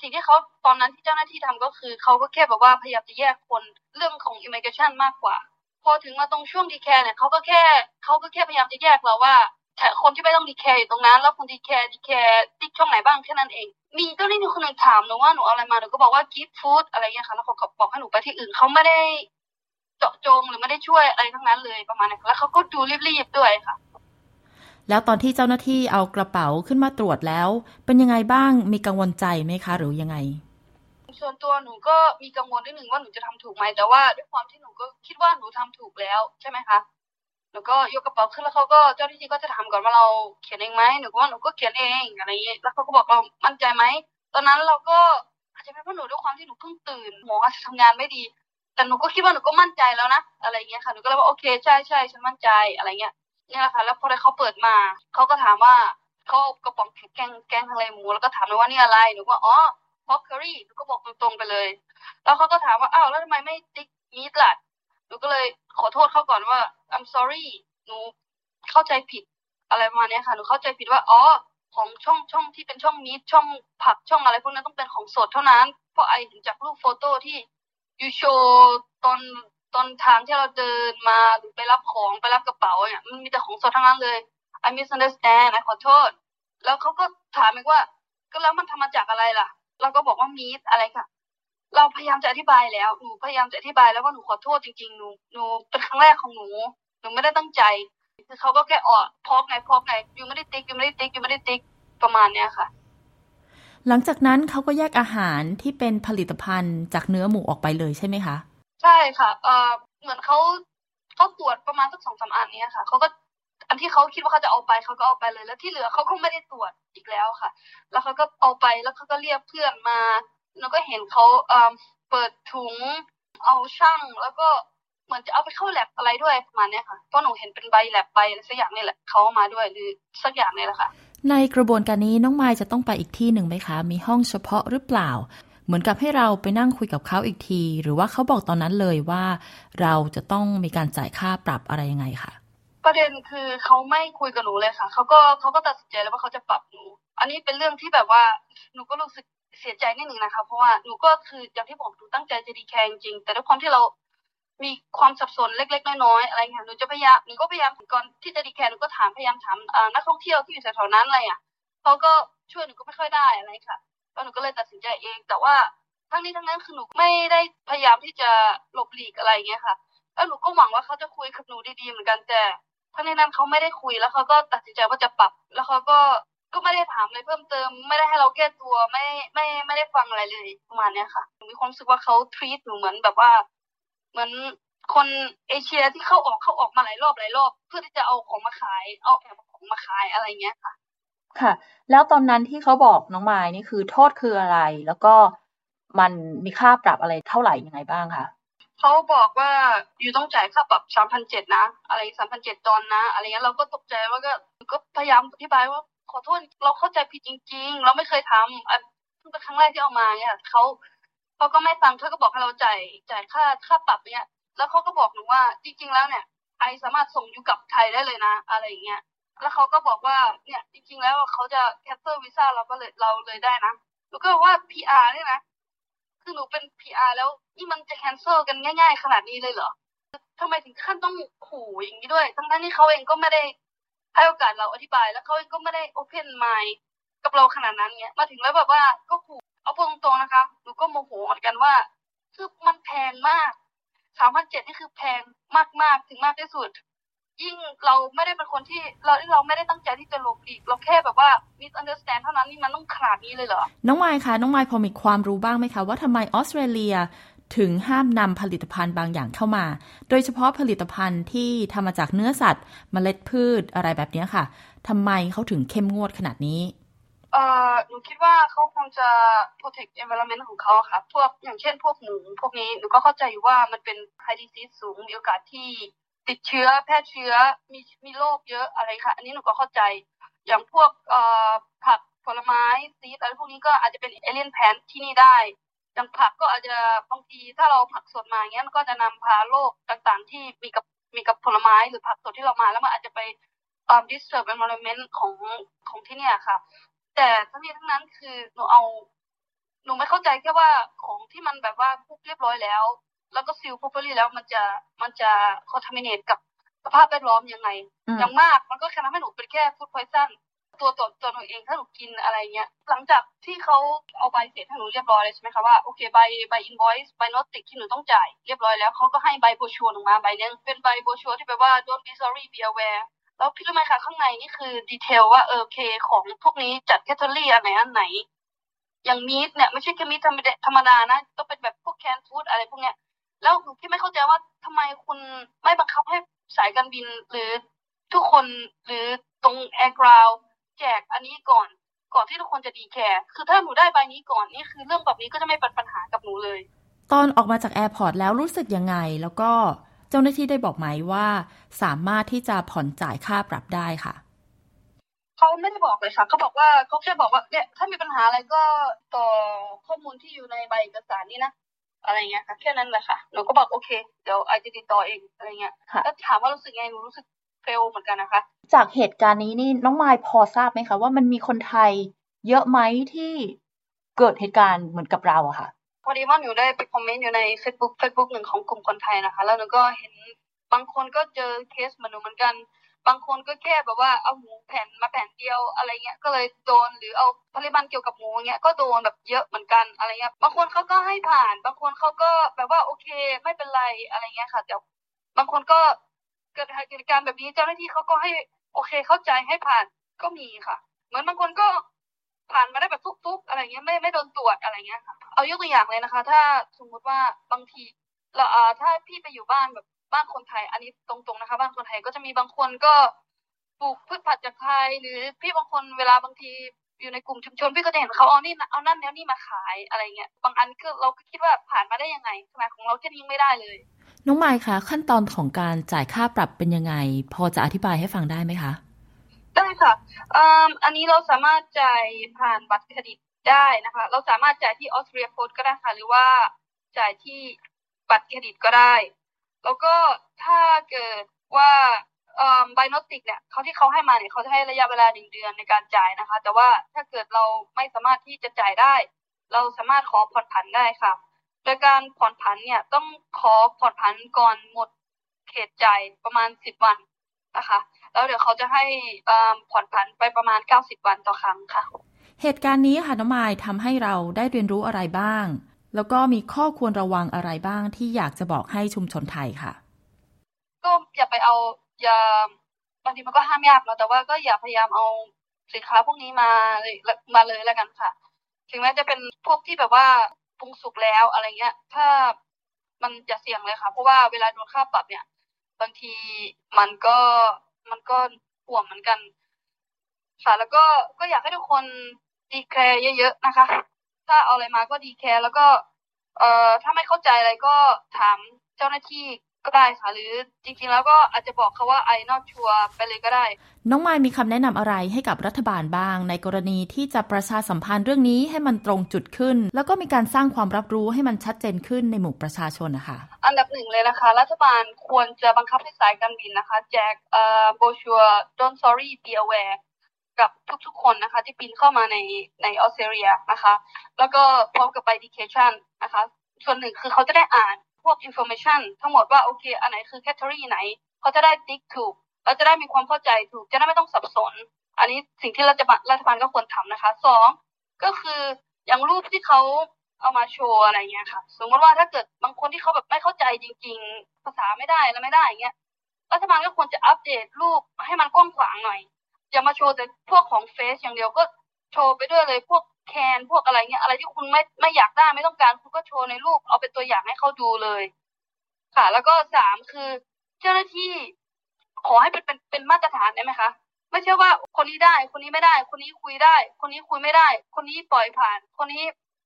สิ่งที่เขาตอนนั้นที่เจ้าหน้าที่ทำก็คือเขาก็แค่แบบว่าพยายามจะแยกคนเรื่องของ immigration มากกว่าพอถึงมาตรงช่วง declare เนี่ยเขาก็แค่เขาก็แค่พยายามจะแยกเราว่าแต่ คนที่ไม่ต้อง declare อยู่ตรงนั้น แล้วคน declare declare ติ๊กช่องไหนบ้างแค่นั้นเอง มีเจ้าหน้าที่คนหนึ่งถามหนูว่าหนูเอาอะไรมาหนูก็บอกว่า gift food อะไรเงี้ยค่ะแล้วเขาก็บอกให้หนูไปที่อื่นเขาไม่ได้เจาะจงหรือไม่ได้ช่วยอะไรทั้งนั้นเลยประมาณนั้นแล้วเขาก็ดูรีบๆด้วยค่ะ แล้วตอนที่เจ้าหน้าที่เอากระเป๋าขึ้นมาตรวจแล้ว เป็นยังไงบ้างมีกังวลใจไหมคะ หรือยังไง ส่วนตัวหนูก็มีกังวลนิดนึงว่าหนูจะทำถูกไหมแต่ว่าด้วยความที่หนูก็คิดว่าหนูทำถูกแล้วใช่ไหมคะห นูก็ยกกระเป๋าขึ้นแล้วเขาก็เจ้าหน้าที่ก็จะถามก่อนว่าเราเขียนเองไหมหนูก็ว่าหนูก็เขียนเองอะไรอย่างเงี้ยแล้วเขาก็บอกเรามั่นใจไหมตอนนั้นเราก็อาจจะเป็นเพราะหนูด้วยความที่หนูเพิ่งตื่นหมออาจจะทำงานไม่ดี แต่หนูก็คิดว่าหนูก็มั่นใจแล้วนะอะไรเงี้ยค่ะหนูก็เลยว่าโอเคใช่ใช่ฉันมั่นใจอะไรเงี้ยนี่แหละค่ะแล้วพอได้เขาเปิดมาเขาก็ถามว่าเขากระป๋องแกงแกงทะเลหมูแล้วก็ถามเลยว่านี่อะไรหนูก็อ๋อพอกเคอรี่หนูก็บอกตรงๆไปเลย แล้วเขาก็ถามว่าอ้าวแล้วทำไมไม่ติ๊กมีดล่ะ หนูก็เลยขอโทษเขาก่อนว่า I'm sorry หนูเข้าใจผิดอะไรมาณนี้ค่ะหนูเข้าใจผิดว่าอ๋อของช่องช่องที่เป็นช่องมีดช่องผักช่องอะไรพวกนั้นต้องเป็นของสดเท่านั้น เพราะไอเห็นจากรูปโฟโต้ที่ยูโชตอนตอนทางที่เราเดินมาหรือไปรับของไปรับกระเป๋าเนี่ยมันมีแต่ของสดทั้งนั้นเลย I misunderstand ไอขอโทษ แล้วเขาก็ถามอีกว่า ก็แล้วมันทำมาจากอะไรล่ะ เราก็บอกว่ามีดอะไรค่ะ เราพยายามจะอธิบายแล้วหนูพยายามจะอธิบายแล้วว่าหนูขอโทษจริงๆหนูหนูเป็นครั้งแรกของหนูหนูไม่ได้ตั้งใจ คือเขาก็แค่ออพอกไงพอกไงยูไม่ได้ติ๊กยูไม่ได้ติ๊กยูไม่ได้ติ๊กประมาณเนี้ยค่ะ หลังจากนั้นเขาก็แยกอาหารที่เป็นผลิตภัณฑ์จากเนื้อหมูออกไปเลยใช่ไหมคะ ใช่ค่ะเอ่อเหมือนเขาเขาตรวจประมาณสักสองสามอันเนี้ยค่ะเขาก็อันที่เขาคิดว่าเขาจะเอาไปเขาก็เอาไปเลย แล้วที่เหลือเขาก็ไม่ได้ตรวจอีกแล้วค่ะ แล้วเขาก็เอาไปแล้วเขาก็เรียกเพื่อนมา แล้วก็เห็นเขาเอ่อเปิดถุงเอาช่างแล้วก็เหมือนจะเอาไปเข้าแลบอะไรด้วยประมาณนี้ค่ะเพราะหนูเห็นเป็นใบแลบใบอะไรสักอย่างนี่แหละเขาเอามาด้วยหรือสักอย่างนี่แหละค่ะ ในกระบวนการนี้น้องไมายจะต้องไปอีกที่หนึ่งไหมคะ มีห้องเฉพาะหรือเปล่า เหมือนกับให้เราไปนั่งคุยกับเขาอีกที หรือว่าเขาบอกตอนนั้นเลยว่า เราจะต้องมีการจ่ายค่าปรับอะไรยังไงคะประเด็นคือเขาไม่คุยกับหนูเลยค่ะเขาก็เขาก็ตัดสินใจแล้วว่าเขาจะปรับหนู อันนี้เป็นเรื่องที่แบบว่าหนูก็รู้สึก เสียใจนิดนึงนะคะ เพราะว่าหนูก็คืออย่างที่บอกหนูตั้งใจจะดีแคร์จริง แต่ด้วยความที่เรามีความสับสนเล็ก ๆ น้อยๆอะไรเงี้ยหนูจะพยายามหนูก็พยายามก่อนที่จะดีแคร์หนูก็ถามพยายามถามนักท่องเที่ยวที่อยู่แถวๆนั้นอะไรอะเขาก็ช่วยหนูก็ไม่ค่อยได้อะไรค่ะแล้วหนูก็เลยตัดสินใจเอง แต่ว่าทั้งนี้ทั้งนั้นคือหนูไม่ได้พยายามที่จะหลบหลีกอะไรเงี้ยค่ะ แล้วหนูก็หวังว่าเขาจะคุยกับหนูดีๆเหมือนกันแต่ทั้งนี้นั้นเขาไม่ได้คุยแล้วเขาก็ตัดสินใจว่าจะปรับ แล้วเขาก็ ก็ไม่ได้ถามอะไรเพิ่มเติม ไม่ได้ให้เราแก้ตัวไม่ไม่ไม่ได้ฟังอะไรเลยประมาณเนี้ยค่ะหนูมีความรู้สึกว่าเขาทรีตหนูเหมือนแบบว่า เหมือนคนเอเชียที่เข้าออกเข้าออกมาหลายรอบหลายรอบ เพื่อที่จะเอาของมาขาย เอาแอบของมาขายอะไรเงี้ยค่ะ ค่ะ แล้วตอนนั้นที่เขาบอกน้องมายนี่คือโทษคืออะไร แล้วก็มันมีค่าปรับอะไรเท่าไหร่ยังไงบ้างคะเขาบอกว่าอยู่ต้องจ่ายค่าปรับสามพันเจ็ดนะ อะไรสามพันเจ็ดดอลนะ อะไรเงี้ยเราก็ตกใจว่าก็ก็พยายามอธิบายว่า ขอโทษเราเข้าใจผิดจริง ๆ เราไม่เคยทำเพิ่งเป็นครั้งแรกที่เอามาเนี่ยเขาเขาก็ไม่ฟังเขาก็บอกให้เราจ่ายจ่ายค่าค่าปรับเนี่ยแล้วเขาก็บอกหนูว่าจริง ๆ แล้วเนี่ย I สามารถส่ง you กลับไทยได้เลยนะ อะไรอย่างเงี้ยแล้วเขาก็บอกว่าเนี่ยจริง ๆ แล้วเขาจะ cancel วีซ่าเราก็เลยเราเลยได้นะหนูก็ว่า PR เนี่ยนะคือหนูเป็น PR แล้วนี่มันจะ cancel กันง่าย ๆ ขนาดนี้เลยเหรอทำไมถึงขั้นต้องขู่อย่างนี้ด้วย ทั้งๆที่เขาเองก็ไม่ได้ ให้โอกาสเราอธิบายแล้วเขาเองก็ไม่ได้ open mindกับเราขนาดนั้นเนี้ยมาถึงแล้วแบบว่าก็ขู่เอาพูดตรงๆนะคะหนูก็โมโหเหมือนกันว่า คือมันแพงมากสามพันเจ็ดนี่คือแพงมากๆถึงมากที่สุด ยิ่งเราไม่ได้เป็นคนที่เราเราไม่ได้ตั้งใจที่จะหลบหลีกเราแค่แบบว่า misunderstand เท่านั้นนี่มันต้องขนาดนี้เลยเหรอ น้องไมค์คะน้องไมค์พอมีความรู้บ้างไหมคะว่าทำไมออสเตรเลีย ถึงห้ามนำผลิตภัณฑ์บางอย่างเข้ามา โดยเฉพาะผลิตภัณฑ์ที่ทำมาจากเนื้อสัตว์เมล็ดพืชอะไรแบบนี้ค่ะทำไมเขาถึงเข้มงวดขนาดนี้เอ่อหนูคิดว่าเขาคงจะ protect environment ของเขาค่ะ พวกอย่างเช่นพวกหมูพวกนี้หนูก็เข้าใจอยู่ว่ามันเป็น high disease สูงมีโอกาสที่ติดเชื้อแพร่เชื้อมีมีโรคเยอะอะไรค่ะ อันนี้หนูก็เข้าใจ อย่างพวกเอ่อผักผลไม้ซีดอะไรพวกนี้ก็อาจจะเป็นเอเลียนแพนที่นี่ได้ อย่างผักก็อาจจะบางทีถ้าเราผักสดมาเงี้ยมันก็จะนำพาโรคต่างๆ ที่มีกับมีกับผลไม้หรือผักสดที่เรามาแล้วมันอาจจะไปอ่า disturb environment ของของที่เนี่ยค่ะ แต่ทั้งนี้ทั้งนั้นคือหนูเอาหนูไม่เข้าใจแค่ว่าของที่มันแบบว่าคุกเรียบร้อยแล้ว แล้วก็ซิล properly แล้วมันจะมันจะ contaminate กับสภาพแวดล้อมยังไง อย่างมากมันก็แค่ทำให้หนูเป็นแค่ food poison ตัวตัวตัวหนูเองถ้าหนูกินอะไรเงี้ยหลังจากที่เขาเอาใบเสร็จให้หนูเรียบร้อยเลยใช่ไหมคะว่าโอเคใบใบ invoice ใบ n o t ติกที่หนูต้องจ่ายเรียบร้อยแล้วเขาก็ให้ใบโบรชัวร์ออกมาใบนึงเป็นใบโบรชัวร์ที่แปลว่า don't be sorry declare แล้วพี่รู้ไหมคะข้างในนี่คือ detail ว่าโอเคของพวกนี้จัด category อันไหนอันไหน อย่าง meat เนี่ยไม่ใช่แค่ meat ธรรมดานะต้องเป็นแบบพวก canned food อะไรพวกเนี้ยแล้วพี่ไม่เข้าใจว่าทำไมคุณไม่บังคับให้สายการบินหรือทุกคนหรือตรง air ground แจกอันนี้ก่อน ก่อนที่ทุกคนจะ declare คือถ้าหนูได้ใบนี้ก่อนนี่คือเรื่องแบบนี้ก็จะไม่เป็นปัญหากับหนูเลย ตอนออกมาจาก airport แล้วรู้สึกยังไงแล้วก็เจ้าหน้าที่ได้บอกไหมว่า สามารถที่จะผ่อนจ่ายค่าปรับได้ค่ะเขาไม่ได้บอกเลยค่ะเขาบอกว่าเขาแค่บอกว่าเนี่ยถ้ามีปัญหาอะไรก็ต่อข้อมูลที่อยู่ในใบเอกสารนี่นะอะไรเงี้ยค่ะแค่นั้นแหละค่ะหนูก็บอกโอเค เดี๋ยว I จะติดต่อเองอะไรเงี้ยแล้วถามว่ารู้สึกไงหนูรู้สึก เฟลเหมือนกันนะคะ จากเหตุการณ์นี้นี่น้องไมล์พอทราบไหมคะว่ามันมีคนไทยเยอะไหมที่เกิดเหตุการณ์เหมือนกับเราอะค่ะพอดีว่าหนูได้ไปคอมเมนต์อยู่ใน Facebook Facebook หนึ่งของกลุ่มคนไทยนะคะ แล้วหนูก็เห็นบางคนก็เจอเคสเหมือนหนูเหมือนกัน บางคนก็แค่แบบว่าเอาหมูแผ่นมาแผ่นเดียวอะไรเงี้ยก็เลยโดนหรือเอาผลิตภัณฑ์เกี่ยวกับหมูเงี้ยก็โดนแบบเยอะเหมือนกันอะไรเงี้ยบางคนเขาก็ให้ผ่าน บางคนเขาก็แบบว่าโอเคไม่เป็นไรอะไรเงี้ยค่ะแต่บางคนก็เกิดเหตุการณ์แบบนี้เจ้าหน้าที่เขาก็ให้โอเคเข้าใจให้ผ่านก็มีค่ะ เหมือนบางคนก็ผ่านมาได้แบบทุกๆ อะไรเงี้ยไม่ไม่โดนตรวจอะไรเงี้ยค่ะเอายกตัวอย่างเลยนะคะ ถ้าสมมุติว่าบางทีเราอ่าถ้าพี่ไปอยู่บ้านแบบบ้านคนไทย อันนี้ตรงๆนะคะ บ้านคนไทยก็จะมีบางคนก็ปลูกพืชผักจากไทย หรือพี่บางคนเวลาบางทีอยู่ในกลุ่มชุมชนพี่ก็จะเห็นเขาเอานี่เอานั่นแล้วนี่มาขายอะไรเงี้ยบางอันก็เราก็คิดว่าผ่านมาได้ยังไงทำไมของเราแค่นี้ไม่ได้เลย น้องไมค์คะขั้นตอนของการจ่ายค่าปรับเป็นยังไง พอจะอธิบายให้ฟังได้ไหมคะ ได้ค่ะอันนี้เราสามารถจ่ายผ่านบัตรเครดิตได้นะคะ เราสามารถจ่ายที่ออสเตรียโพสก็ได้ค่ะ หรือว่าจ่ายที่บัตรเครดิตก็ได้ แล้วก็ถ้าเกิดว่าไบโนติกเนี่ยเขาที่เขาให้มาเนี่ยเขาจะให้ระยะเวลาหนึ่งเดือนในการจ่ายนะคะ แต่ว่าถ้าเกิดเราไม่สามารถที่จะจ่ายได้ เราสามารถขอผ่อนผันได้ค่ะ โดยการผ่อนผันเนี่ยต้องขอผ่อนผันก่อนหมดเขตจ่ายประมาณสิบวันนะคะ แล้วเดี๋ยวเขาจะให้ผ่อนผันไปประมาณ 90 วันต่อครั้งค่ะ เหตุการณ์นี้ค่ะน้องมายทำให้เราได้เรียนรู้อะไรบ้าง แล้วก็มีข้อควรระวังอะไรบ้างที่อยากจะบอกให้ชุมชนไทยค่ะ ก็อย่าไปเอาอย่าบางทีมันก็ห้ามยากเนาะแต่ว่าก็อย่าพยายามเอาสินค้าพวกนี้มาเลยมาเลยแล้วกันค่ะ ถึงแม้จะเป็นพวกที่แบบว่า ปรุงสุกแล้วอะไรเงี้ย ถ้ามันจะเสี่ยงเลยค่ะ เพราะว่าเวลาโดนค่าปรับเนี่ย บางทีมันก็มันก็ห่วงเหมือนกัน ค่ะ แล้วก็ก็อยากให้ทุกคน declare เยอะๆนะคะ ถ้าเอาอะไรมาก็ declare แล้วก็ เอ่อถ้าไม่เข้าใจอะไรก็ถามเจ้าหน้าที่ ก็ได้ค่ะ หรือจริงๆแล้วก็อาจจะบอกเขาว่า I not sureไปเลยก็ได้ น้องไมายมีคำแนะนำอะไรให้กับรัฐบาลบ้าง ในกรณีที่จะประชาสัมพันธ์เรื่องนี้ให้มันตรงจุดขึ้น แล้วก็มีการสร้างความรับรู้ให้มันชัดเจนขึ้นในหมู่ประชาชนนะคะ อันดับหนึ่งเลยนะคะ รัฐบาลควรจะบังคับให้สายการบินนะคะ แจกเอ่อโบชัว don't sorry be aware กับทุกๆคนนะคะ ที่บินเข้ามาในในออสเตรเลียนะคะ แล้วก็พร้อมกับ education นะคะ ส่วนหนึ่งคือเขาจะได้อ่านพ วก information ทั้งหมดว่าโอเค อันไหนคือ category ไหนเขาจะได้ติ๊กถูกเราจะได้มีความเข้าใจถูกจะได้ไม่ต้องสับสน อันนี้สิ่งที่รัฐบาลรัฐบาลก็ควรทำนะคะสองก็คืออย่างรูปที่เขาเอามาโชว์อะไรเงี้ยค่ะ สมมติว่าถ้าเกิดบางคนที่เขาแบบไม่เข้าใจจริง ๆ ภาษาไม่ได้แล้วไม่ได้เงี้ยรัฐบาลก็ควรจะอัปเดตรูปให้มันกว้างขวางหน่อยอย่ามาโชว์แต่พวกของเฟซอย่างเดียวก็โชว์ไปด้วยเลยพวก แคนพวกอะไรเงี้ยอะไรที่คุณไม่ไม่อยากได้ไม่ต้องการคุณก็โชว์ในรูปเอาเป็นตัวอย่างให้เขาดูเลย ค่ะ แล้วก็สามคือ เจ้าหน้าที่ขอให้เป็นเป็นเป็นมาตรฐานได้ไหมคะไม่ใช่ว่าคนนี้ได้ คนนี้ไม่ได้ คนนี้คุยได้ คนนี้คุยไม่ได้ คนนี้ปล่อยผ่าน คนนี้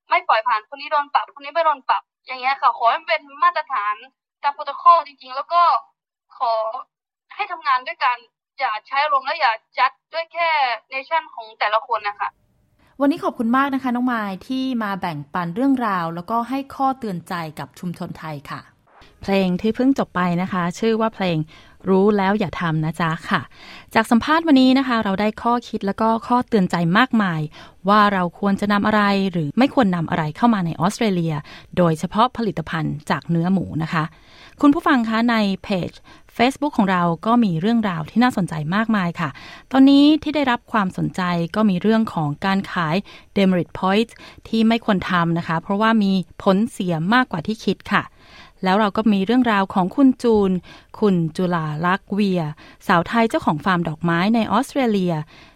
ไม่ปล่อยผ่าน คนนี้โดนปรับ คนนี้ไม่โดนปรับ อย่างเงี้ยค่ะ ขอให้เป็นมาตรฐานตามโปรโตคอลจริงๆ แล้วก็ขอให้ทำงานด้วยกัน อย่าใช้ลมและอย่าจัดด้วยแค่เนชั่นของแต่ละคนนะคะ วันนี้ขอบคุณมากนะคะ น้องมายที่มาแบ่งปันเรื่องราว แล้วก็ให้ข้อเตือนใจกับชุมชนไทยค่ะ เพลงที่เพิ่งจบไปนะคะ ชื่อว่าเพลงรู้แล้วอย่าทำนะจ๊ะค่ะ จากสัมภาษณ์วันนี้นะคะ เราได้ข้อคิดแล้วก็ข้อเตือนใจมากมาย ว่าเราควรจะนำอะไรหรือไม่ควรนำอะไรเข้ามาในออสเตรเลีย โดยเฉพาะผลิตภัณฑ์จากเนื้อหมูนะคะ คุณผู้ฟังคะในเพจ Facebook ของเราก็มีเรื่องราวที่น่าสนใจมากมายค่ะ ตอนนี้ที่ได้รับความสนใจก็มีเรื่องของการขาย Demerit Points ที่ไม่ควรทำนะคะ เพราะว่ามีผลเสียมากกว่าที่คิดค่ะ แล้วเราก็มีเรื่องราวของคุณจูน คุณจุลาลักษ์เวีย สาวไทยเจ้าของฟาร์มดอกไม้ในออสเตรเลีย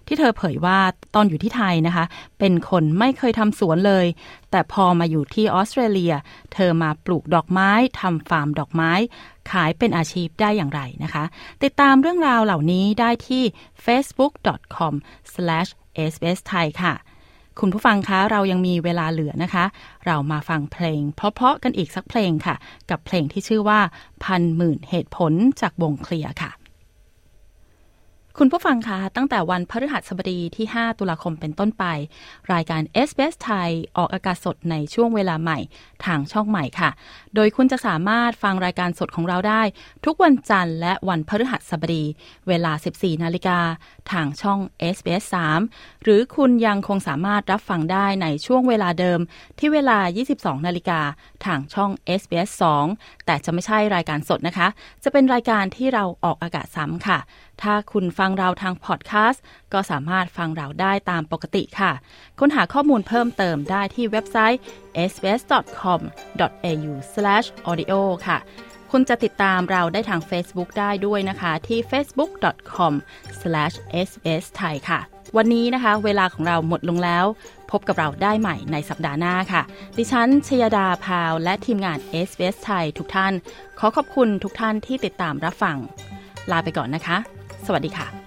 ที่เธอเผยว่าตอนอยู่ที่ไทยนะคะ เป็นคนไม่เคยทำสวนเลย แต่พอมาอยู่ที่ออสเตรเลีย เธอมาปลูกดอกไม้ทำฟาร์มดอกไม้ ขายเป็นอาชีพได้อย่างไรนะคะ ติดตามเรื่องราวเหล่านี้ได้ที่ facebook.com/sbs thai ค่ะ คุณผู้ฟังคะเรายังมีเวลาเหลือนะคะ เรามาฟังเพลง เพราะๆกันอีกสักเพลงค่ะ กับเพลงที่ชื่อว่า พันหมื่นเหตุผลจากวงเคลียร์ค่ะคุณผู้ฟังคะตั้งแต่วันพฤหัสบดีที่ 5 ตุลาคมเป็นต้นไป รายการ s อ s ไทยออกอากาศสดในช่วงเวลาใหม่ ทางช่องใหม่ค่ะ โดยคุณจะสามารถฟังรายการสดของเราได้ ทุกวันจันทร์และวันพฤหัสบดี เวลา 14 นาฬิกา ทางช่อง SBS 3 หรือคุณยังคงสามารถรับฟังได้ในช่วงเวลาเดิมที่เวลา 22 นาฬิกา ทางช่อง SBS 2 แต่จะไม่ใช่รายการสดนะคะ จะเป็นรายการที่เราออกอากาศซ้ำค่ะ ถ้าคุณฟังเราทางพอดแคสต์ก็สามารถฟังเราได้ตามปกติค่ะ ค้นหาข้อมูลเพิ่มเติมได้ที่เว็บไซต์ sbs.com.au/audio ค่ะ คุณจะติดตามเราได้ทาง Facebook ได้ด้วยนะคะ ที่ facebook.com/sbsthai ค่ะ วันนี้นะคะ เวลาของเราหมดลงแล้ว พบกับเราได้ใหม่ในสัปดาห์หน้าค่ะ ดิฉันชยดาพาว และทีมงาน SBS ไทยทุกท่าน ขอขอบคุณทุกท่านที่ติดตามรับฟัง ลาไปก่อนนะคะ สวัสดีค่ะ